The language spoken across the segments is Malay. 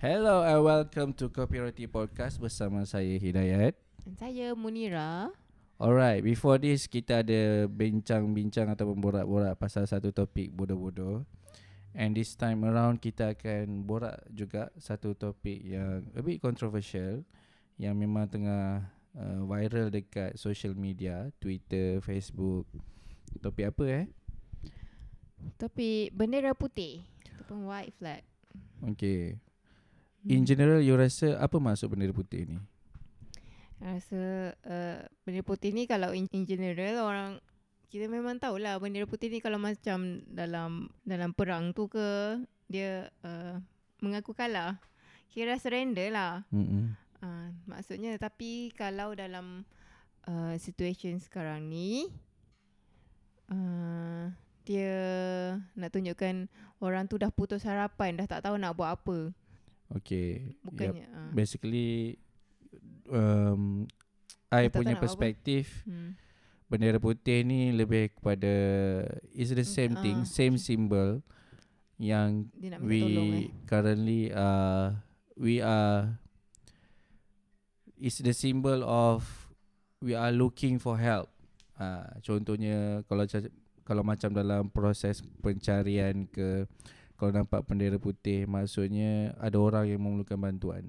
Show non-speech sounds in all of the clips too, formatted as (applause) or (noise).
Hello and welcome to Copywriting Podcast bersama saya Hidayat. Dan saya Munira. Alright, before this kita ada bincang-bincang ataupun borak-borak pasal satu topik bodoh-bodoh. And this time around kita akan borak juga satu topik yang a bit controversial yang memang tengah uh, viral dekat social media, Twitter, Facebook. Topik apa eh? Topik bendera putih ataupun white flag. Okay. In general, you rasa apa maksud bendera putih ni? Rasa uh, bendera putih ni kalau in, in general orang kita memang tahulah bendera putih ni kalau macam dalam dalam perang tu ke dia uh, mengaku kalah. Kira surrender lah. Mm-mm. Uh, maksudnya tapi kalau dalam uh, situation sekarang ni uh, dia nak tunjukkan orang tu dah putus harapan, dah tak tahu nak buat apa. Okay. Bukannya uh, Basically um, I tak punya perspektif hmm. bendera putih ni lebih kepada is the same Mm, thing, ah. same symbol yang we tolong eh. currently uh we are is the symbol of we are looking for help. Uh, contohnya kalau kalau macam dalam proses pencarian ke kalau nampak bendera putih maksudnya ada orang yang memerlukan bantuan.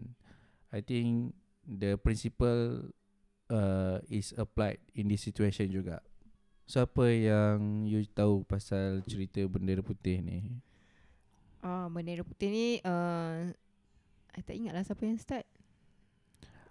I think the principle uh, is applied in this situation juga. So apa yang you tahu pasal cerita bendera putih ni? Ah, bendera putih ni uh, I tak ingat lah siapa yang start.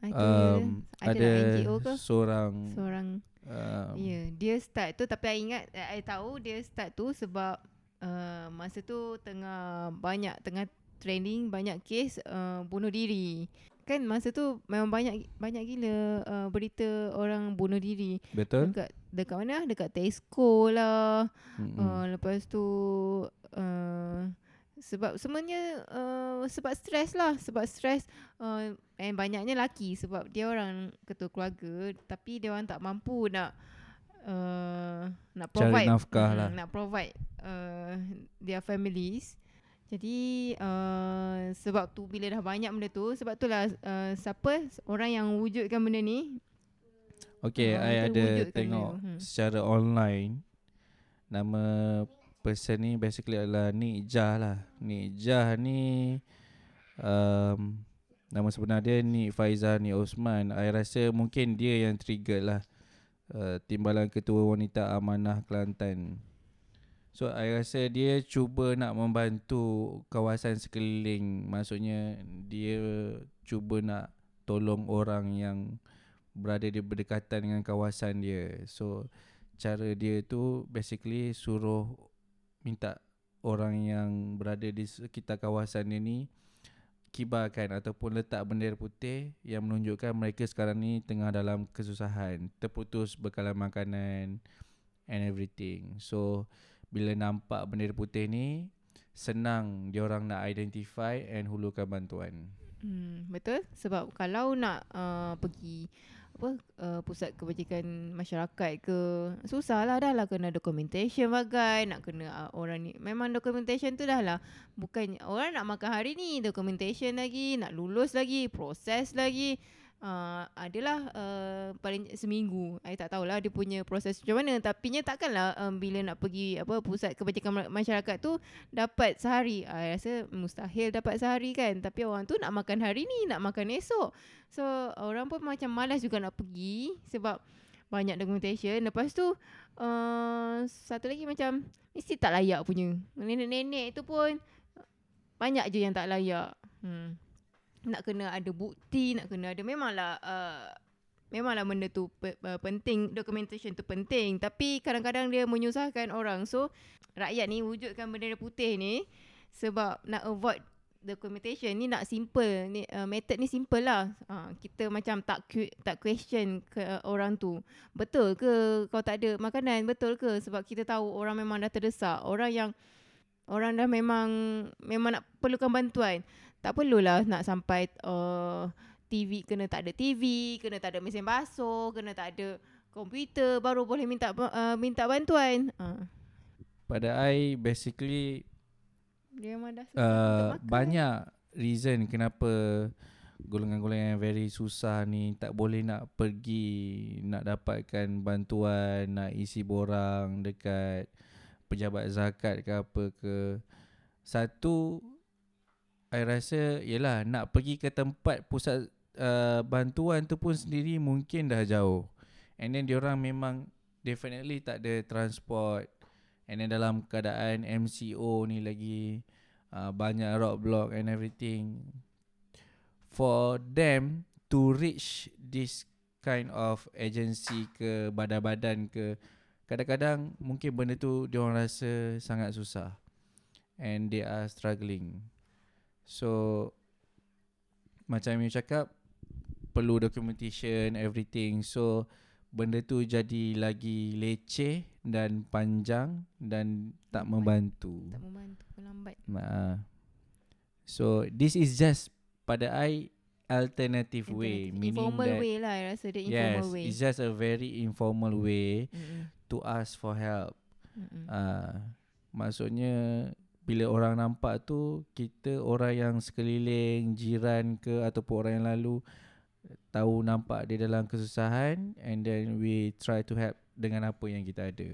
I Um, ada, ada lah NGO ke? seorang Seorang um, Ya, yeah, dia start tu tapi I ingat I tahu dia start tu sebab uh, masa tu tengah banyak tengah trending banyak kes uh, bunuh diri. Kan masa tu memang banyak banyak gila uh, berita orang bunuh diri betul? dekat dekat mana? Dekat Tesco lah. Mm-mm. Uh, lepas tu uh, sebab semuanya uh, sebab stres lah sebab stres uh, and banyaknya laki sebab dia orang ketua keluarga tapi dia orang tak mampu nak uh, nak Cari provide nafkah mm, lah. nak provide uh, their families jadi uh, sebab tu bila dah banyak benda tu sebab tu lah uh, siapa orang yang wujudkan benda ni Okay, Ah, I ada tengok dia. Hmm. secara online nama person ni basically adalah Nik Jah lah. Nik Jah ni um, nama sebenar dia Nik Faizah Nik Osman. I rasa mungkin dia yang trigger lah uh, Timbalan Ketua Wanita Amanah Kelantan. So I rasa dia cuba nak membantu kawasan sekeliling. Maksudnya dia cuba nak tolong orang yang berada di berdekatan dengan kawasan dia. So cara dia tu basically suruh minta orang yang berada di sekitar kawasan dia ni kibarkan ataupun letak bendera putih yang menunjukkan mereka sekarang ni tengah dalam kesusahan, terputus bekalan makanan and everything. So bila nampak bendera putih ni senang dia orang nak identify and hulurkan bantuan. Hmm, betul sebab kalau nak uh, pergi apa uh, pusat kebajikan masyarakat ke? Susahlah dah lah kena documentation bagai nak kena uh, orang ni. Memang documentation tu dah lah. Bukan orang nak makan hari ni documentation lagi nak lulus lagi proses lagi uh, adalah uh, paling seminggu. I tak tahulah dia punya proses macam mana. Tapi nya takkanlah um, bila nak pergi apa pusat kebajikan ma- masyarakat tu dapat sehari. I rasa mustahil dapat sehari kan. Tapi orang tu nak makan hari ni nak makan esok. So orang pun macam malas juga nak pergi sebab banyak documentation. Lepas tu uh, satu lagi macam mesti tak layak punya. Nenek-nenek tu pun banyak je yang tak layak. Hmm. Nak kena ada bukti nak kena ada memanglah uh, memanglah benda tu pe- uh, penting documentation tu penting. Tapi kadang-kadang dia menyusahkan orang. So rakyat ni wujudkan bendera putih ni sebab nak avoid documentation ni nak simple. Ni uh, method ni simple lah. Uh, kita macam tak tak question ke uh, orang tu. Betul ke kau tak ada makanan? Betul ke? Sebab kita tahu orang memang dah terdesak. Orang yang orang dah memang memang nak perlukan bantuan. Tak perlulah nak sampai uh, TV kena tak ada TV kena tak ada mesin basuh kena tak ada komputer baru boleh minta uh, minta bantuan. Uh, Pada I basically dia memang dah uh, makan. banyak reason kenapa golongan-golongan yang very susah ni tak boleh nak pergi nak dapatkan bantuan nak isi borang dekat pejabat zakat ke apa ke. Satu I rasa yalah nak pergi ke tempat pusat uh, bantuan tu pun sendiri mungkin dah jauh. And then diorang memang definitely tak ada transport. And then dalam keadaan MCO ni lagi uh, banyak roadblock and everything. For them to reach this kind of agency ke badan-badan ke kadang-kadang mungkin benda tu dia orang rasa sangat susah and they are struggling so macam you cakap perlu documentation everything so benda tu jadi lagi leceh dan panjang dan tak membantu Tak membantu lambat. uh, so this is just pada I alternative way Alternative- meaning informal that way lah I rasa yes informal way. it's just a very informal way Mm-mm. To ask for help. Uh, maksudnya bila orang nampak tu kita orang yang sekeliling jiran ke ataupun orang yang lalu tahu nampak dia dalam kesusahan and then we try to help dengan apa yang kita ada.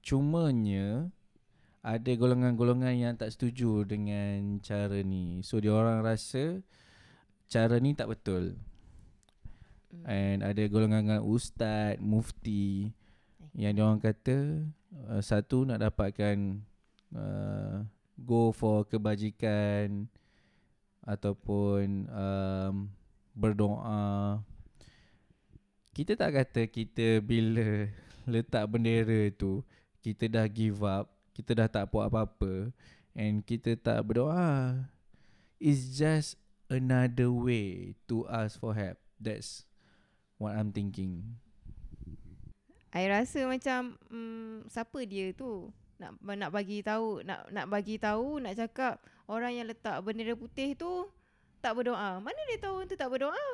Cumanya ada golongan-golongan yang tak setuju dengan cara ni. So dia orang rasa cara ni tak betul. Mm. And ada golongan ustaz, mufti yang dia orang kata uh, satu nak dapatkan uh, go for kebajikan ataupun um, berdoa. Kita tak kata kita bila letak bendera tu kita dah give up, kita dah tak buat apa-apa and kita tak berdoa. It's just another way to ask for help. That's what I'm thinking. I rasa macam mm, siapa dia tu nak nak bagi tahu nak nak bagi tahu nak cakap orang yang letak bendera putih tu tak berdoa. Mana dia tahu orang tu tak berdoa?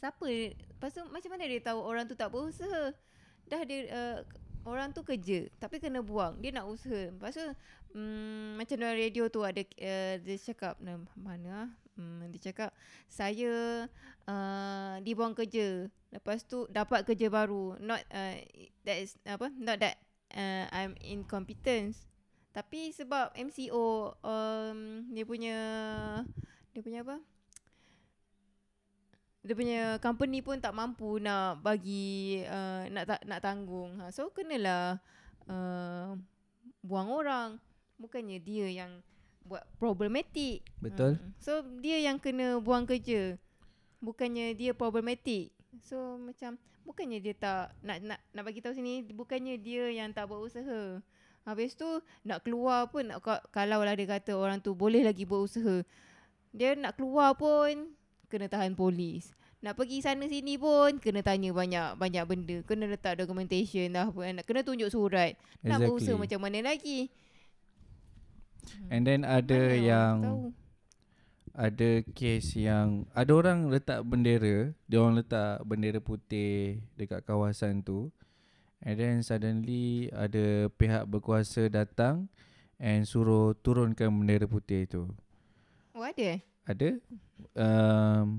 Siapa? Lepas tu macam mana dia tahu orang tu tak berusaha? Dah dia uh, orang tu kerja tapi kena buang. Dia nak usaha. Lepas tu mm, macam dalam radio tu ada uh, dia cakap mana ah? Hmm, dia cakap saya uh, dibuang kerja. Lepas tu dapat kerja baru. Not uh, that is apa? Not that uh, I'm incompetent. Tapi sebab MCO um, dia punya dia punya apa? Dia punya company pun tak mampu nak bagi uh, nak tak nak tanggung. Ha, so kenalah uh, buang orang. Bukannya dia yang buat problematik. Betul? Hmm. So dia yang kena buang kerja. Bukannya dia problematik. So macam bukannya dia tak nak nak nak bagi tahu sini bukannya dia yang tak berusaha. Habis tu nak keluar pun nak, ka- kalau lah dia kata orang tu boleh lagi berusaha. Dia nak keluar pun kena tahan polis. Nak pergi sana sini pun kena tanya banyak banyak benda. Kena letak documentation dah pun. Kena tunjuk surat. Nak berusaha macam mana lagi? And then ada Mana orang yang tahu? Ada kes yang ada orang letak bendera, dia orang letak bendera putih dekat kawasan tu. And then suddenly ada pihak berkuasa datang and suruh turunkan bendera putih tu. Oh ada? Ada um,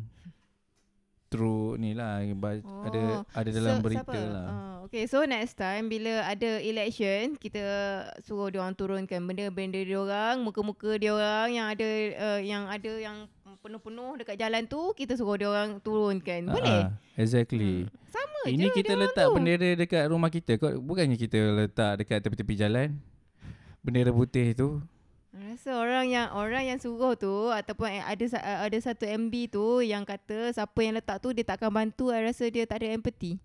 through ni lah Oh. ada ada dalam so, berita siapa? lah. Uh, okay, so next time bila ada election, kita suruh dia orang turunkan benda-benda dia orang, muka-muka dia orang yang ada uh, yang ada yang penuh-penuh dekat jalan tu, kita suruh dia orang turunkan. Boleh? Ah, ah, exactly. Hmm. Sama Ini je kita letak tu. bendera dekat rumah kita kau bukannya kita letak dekat tepi-tepi jalan. Bendera putih tu. Rasa orang yang orang yang suruh tu ataupun ada ada satu MB tu yang kata siapa yang letak tu dia takkan bantu, I rasa dia tak ada empathy.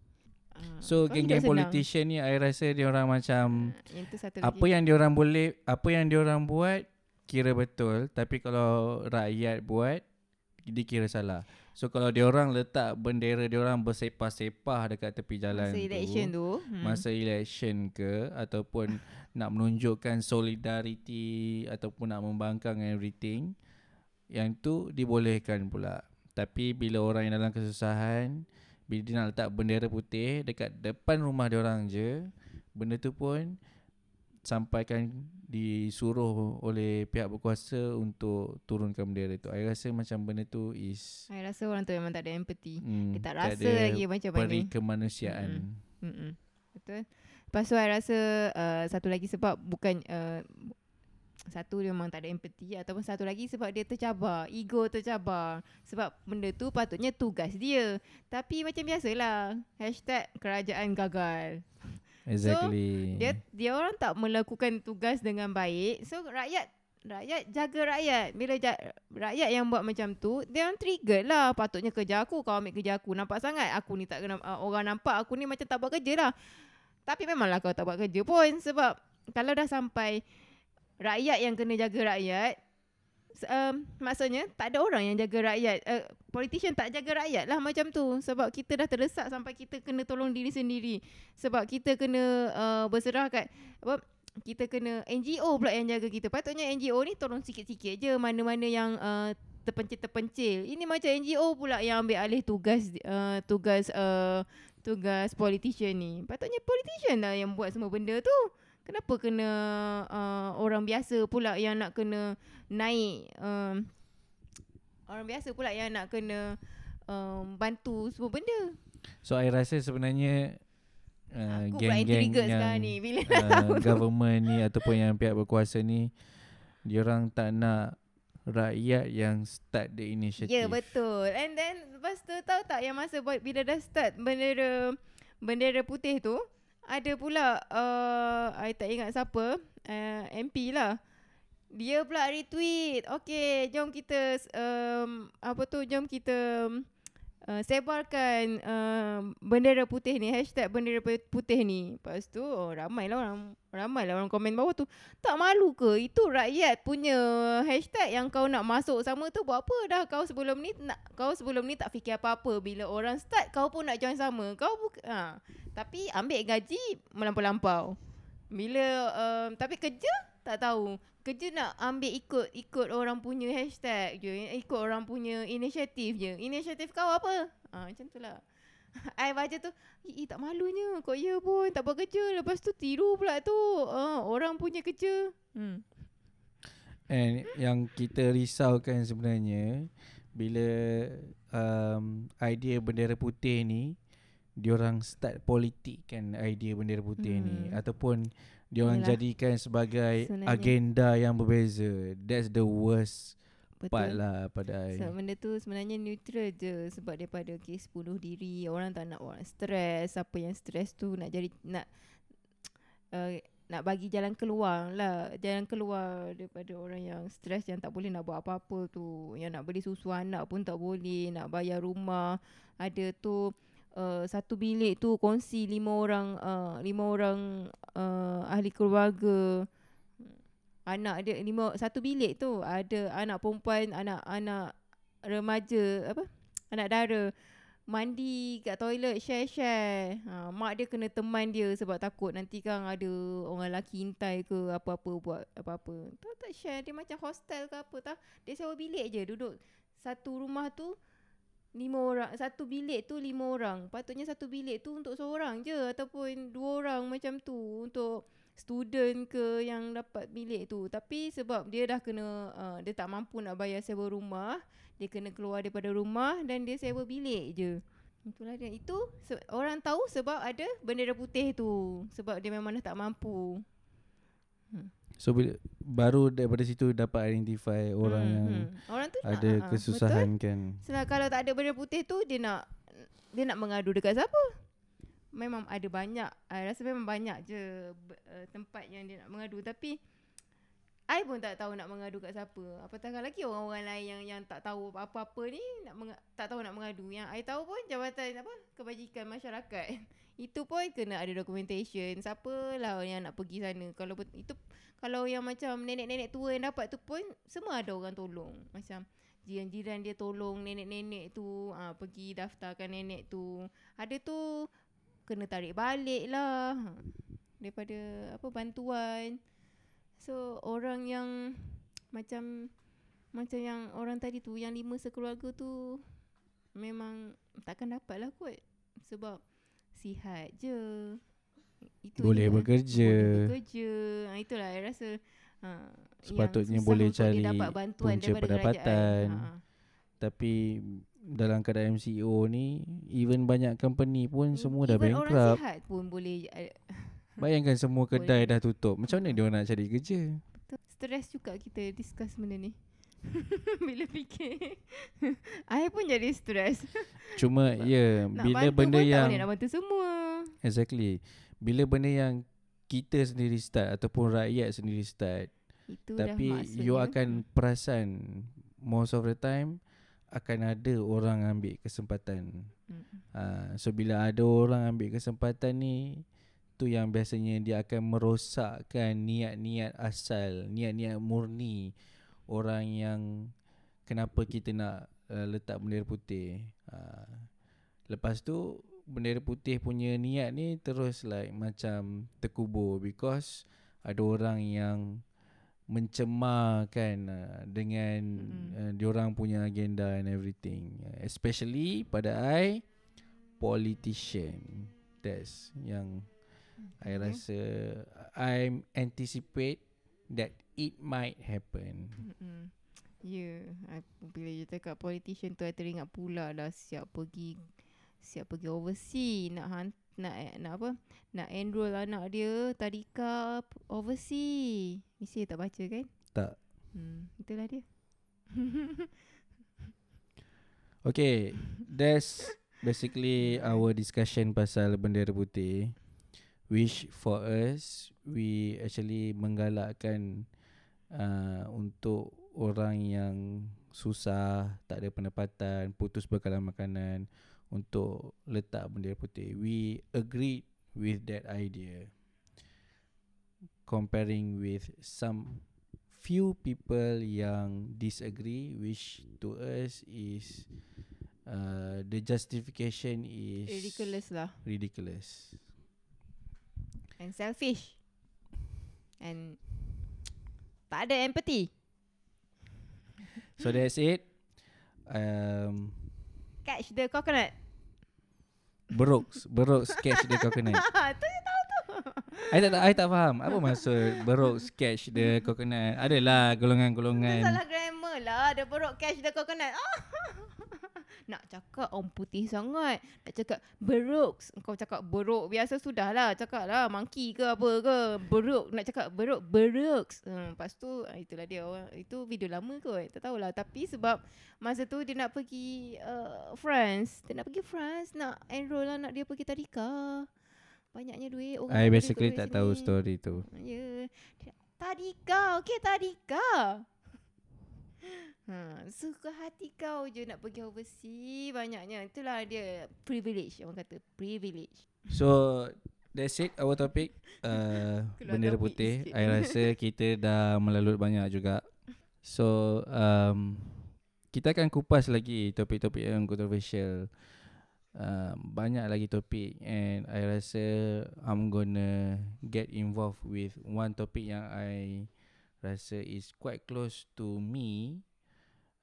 Ah, So kau geng-geng politician ni I rasa dia orang macam Ah, apa lagi. yang dia orang boleh apa yang dia orang buat kira betul tapi kalau rakyat buat dikira salah. So kalau dia orang letak bendera dia orang bersepah-sepah dekat tepi jalan masa election tu, tu. Hmm. masa election ke ataupun (laughs) nak menunjukkan solidariti ataupun nak membangkang everything yang tu dibolehkan pula. Tapi bila orang yang dalam kesusahan bila dia nak letak bendera putih dekat depan rumah dia orang je, benda tu pun sampaikan disuruh oleh pihak berkuasa untuk turunkan bendera tu. I rasa macam benda tu is I rasa orang tu memang tak ada empathy. hmm, Dia tak tak rasa lagi macam mana. peri kemanusiaan. Mm-mm. Betul. Lepas tu I rasa uh, satu lagi sebab bukan uh, satu dia memang tak ada empathy ataupun satu lagi sebab dia tercabar, ego tercabar. Sebab benda tu patutnya tugas dia. Tapi macam biasalah, hashtag kerajaan gagal. Exactly. Dia dia orang tak melakukan tugas dengan baik. So rakyat rakyat jaga rakyat. Bila ja, rakyat yang buat macam tu, dia orang trigger lah. Patutnya kerja aku, kau ambil kerja aku. Nampak sangat aku ni tak kena uh, orang nampak aku ni macam tak buat kerja lah. Tapi memanglah kau tak buat kerja pun sebab kalau dah sampai rakyat yang kena jaga rakyat um, maksudnya tak ada orang yang jaga rakyat. Uh, politician tak jaga rakyat lah macam tu. Sebab kita dah terdesak sampai kita kena tolong diri sendiri. Sebab kita kena uh, berserah kat apa kita kena NGO pula yang jaga kita. Patutnya NGO ni tolong sikit-sikit je mana-mana yang uh, terpencil-terpencil. Ini macam NGO pula yang ambil alih tugas uh, tugas uh, tugas politician ni. Patutnya politician lah yang buat semua benda tu Kenapa kena uh, orang biasa pula yang nak kena naik um, orang biasa pula yang nak kena um, bantu semua benda. So I rasa sebenarnya uh, Aku yang geng-geng yang sekarang ni bila uh, (laughs) government ni ataupun yang pihak berkuasa ni diorang tak nak rakyat yang start the initiative. Ya yeah, betul. And then lepas tu tahu tak yang masa buat bila dah start bendera bendera putih tu ada pula uh, I tak ingat siapa uh, MP lah. Dia pula retweet. Okay, jom kita um, apa tu jom kita uh, sebarkan uh, bendera putih ni hashtag bendera putih ni. Lepas tu oh, ramai lah orang ramai lah orang komen bawah tu. Tak malu ke? Itu rakyat punya hashtag yang kau nak masuk sama tu buat apa dah kau sebelum ni nak kau sebelum ni tak fikir apa-apa bila orang start kau pun nak join sama. Kau buka, ha. Tapi ambil gaji melampau-lampau. Bila um, tapi kerja tak tahu. Kerja nak ambil ikut ikut orang punya hashtag je, ikut orang punya inisiatif je. Inisiatif kau apa? Ha, macam tu lah. (laughs) I baca tu, eh, tak malunya. Kok ya pun tak buat kerja. Lepas tu tiru pula tu. Uh, orang punya kerja. Hmm. And yang kita risaukan sebenarnya bila um, idea bendera putih ni diorang start politik kan idea bendera putih hmm. ni ataupun diorang Yalah. jadikan sebagai Sebenarnya. agenda yang berbeza. That's the worst part lah pada I. So, benda tu sebenarnya neutral je sebab daripada kes bunuh diri orang tak nak orang stres siapa yang stres tu nak jadi nak uh, nak bagi jalan keluar lah jalan keluar daripada orang yang stres yang tak boleh nak buat apa-apa tu yang nak beli susu anak pun tak boleh nak bayar rumah ada tu uh, satu bilik tu kongsi lima orang uh, lima orang uh, ahli keluarga. Anak dia lima satu bilik tu ada anak perempuan anak anak remaja apa? Anak dara. Mandi kat toilet share-share ha, mak dia kena teman dia sebab takut nanti kan ada orang lelaki intai ke apa-apa buat apa-apa. Tahu tak share. Dia macam hostel ke apa tau. Dia sewa bilik je. Duduk satu rumah tu lima orang satu bilik tu lima orang. Patutnya satu bilik tu untuk seorang je ataupun dua orang macam tu untuk student ke yang dapat bilik tu. Tapi sebab dia dah kena uh, dia tak mampu nak bayar sewa rumah dia kena keluar daripada rumah dan dia sewa bilik je. Itulah dia. Itu se- orang tahu sebab ada bendera putih tu sebab dia memang dah tak mampu So bila, baru daripada situ dapat identify orang Hmm, yang hmm. orang tu nak, ada ah, ah, kesusahan betul? kan. Sebab kalau tak ada bendera putih tu dia nak dia nak mengadu dekat siapa? Memang ada banyak. I rasa memang banyak je uh, tempat yang dia nak mengadu tapi I pun tak tahu nak mengadu kat siapa. Apatah lagi orang-orang lain yang yang tak tahu apa-apa ni nak tak tahu nak mengadu. Yang I tahu pun jabatan apa kebajikan masyarakat. (laughs) Itu pun kena ada documentation. Siapalah yang nak pergi sana. Kalau itu kalau yang macam nenek-nenek tua yang dapat tu pun semua ada orang tolong. Macam jiran-jiran dia tolong nenek-nenek tu ah pergi daftarkan nenek tu. Ada tu kena tarik balik lah. Ha, Daripada apa bantuan. So orang yang macam macam yang orang tadi tu yang lima sekeluarga tu memang takkan dapat lah kot sebab sihat je. itu Boleh lah. bekerja. Boleh bekerja. Ha, itulah saya rasa ha, Sepatutnya yang boleh cari dapat bantuan punca pendapatan. Ha. Tapi dalam keadaan MCO ni even banyak company pun semua dah Even orang bankrupt. sihat pun boleh uh, Bayangkan semua kedai Boleh. dah tutup. Macam mana dia nak cari kerja? Stres juga kita discuss benda ni. (laughs) Bila fikir. (laughs) I pun jadi stres. (laughs) Cuma ya yeah, Nak bila benda yang tak boleh nak bantu semua. exactly. Bila benda yang kita sendiri start ataupun rakyat sendiri start Itu tapi dah maksudnya. you akan perasan most of the time akan ada orang ambil kesempatan. Mm. Ha, so bila ada orang ambil kesempatan ni tu yang biasanya dia akan merosakkan niat-niat asal, niat-niat murni orang yang kenapa kita nak uh, letak bendera putih. Ha, lepas tu bendera putih punya niat ni terus like macam terkubur because ada orang yang mencemarkan uh, dengan uh, diorang punya agenda and everything. Uh, especially pada I politician. That's yang I Okay. rasa I anticipate that it might happen Mm-mm. Ya, yeah. bila you cakap politician tu I teringat pula dah siap pergi siap pergi overseas nak han, nak nak apa? Nak enroll anak dia tadika overseas. Mesti tak baca kan? tak Hmm, itulah dia. (laughs) Okay, that's basically our discussion pasal bendera putih. Which for us, we actually menggalakkan uh, untuk orang yang susah, tak ada pendapatan, putus bekalan makanan untuk letak bendera putih. We agreed with that idea. Comparing with some few people yang disagree which to us is uh, the justification is Ridiculous lah. ridiculous. And selfish. And tak ada empathy. So that's it. Um, Catch the coconut. berooks, berooks catch the coconut. (laughs) tu je tahu tu. I tak I tak faham apa maksud berooks catch the coconut. Adalah Itu golongan-golongan. salah grammar lah. Dia beruk catch the coconut. Ah. Nak cakap orang putih sangat. Nak cakap beruk. Kau cakap beruk biasa sudah lah. Cakap lah monkey ke apa ke. Beruk. Nak cakap beruk. Beruk. Hmm, lepas tu ah, itulah dia. Orang, itu video lama kot. Tak tahulah. Tapi sebab masa tu dia nak pergi uh, France. Dia nak pergi France. Nak enroll anak dia pergi tadika. Banyaknya duit. Orang I basically tak dari tahu sini. story tu. Ya. Dia- Tadika, okey Tadika. (laughs) Ha, suka hati kau je nak pergi overseas banyaknya. Itulah dia privilege orang kata privilege. So that's it our topic (laughs) uh, bendera putih. sikit. I rasa (laughs) kita dah melalut banyak juga. So um, kita akan kupas lagi topik-topik yang controversial. Uh, banyak lagi topik and I rasa I'm gonna get involved with one topic yang I rasa is quite close to me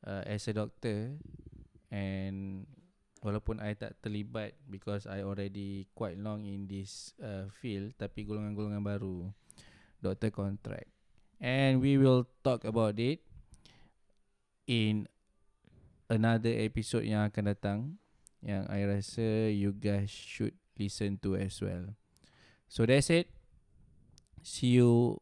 uh, as a doctor. And walaupun I tak terlibat because I already quite long in this uh, field tapi golongan-golongan baru doctor contract. And we will talk about it in another episode yang akan datang yang I rasa you guys should listen to as well. So that's it. See you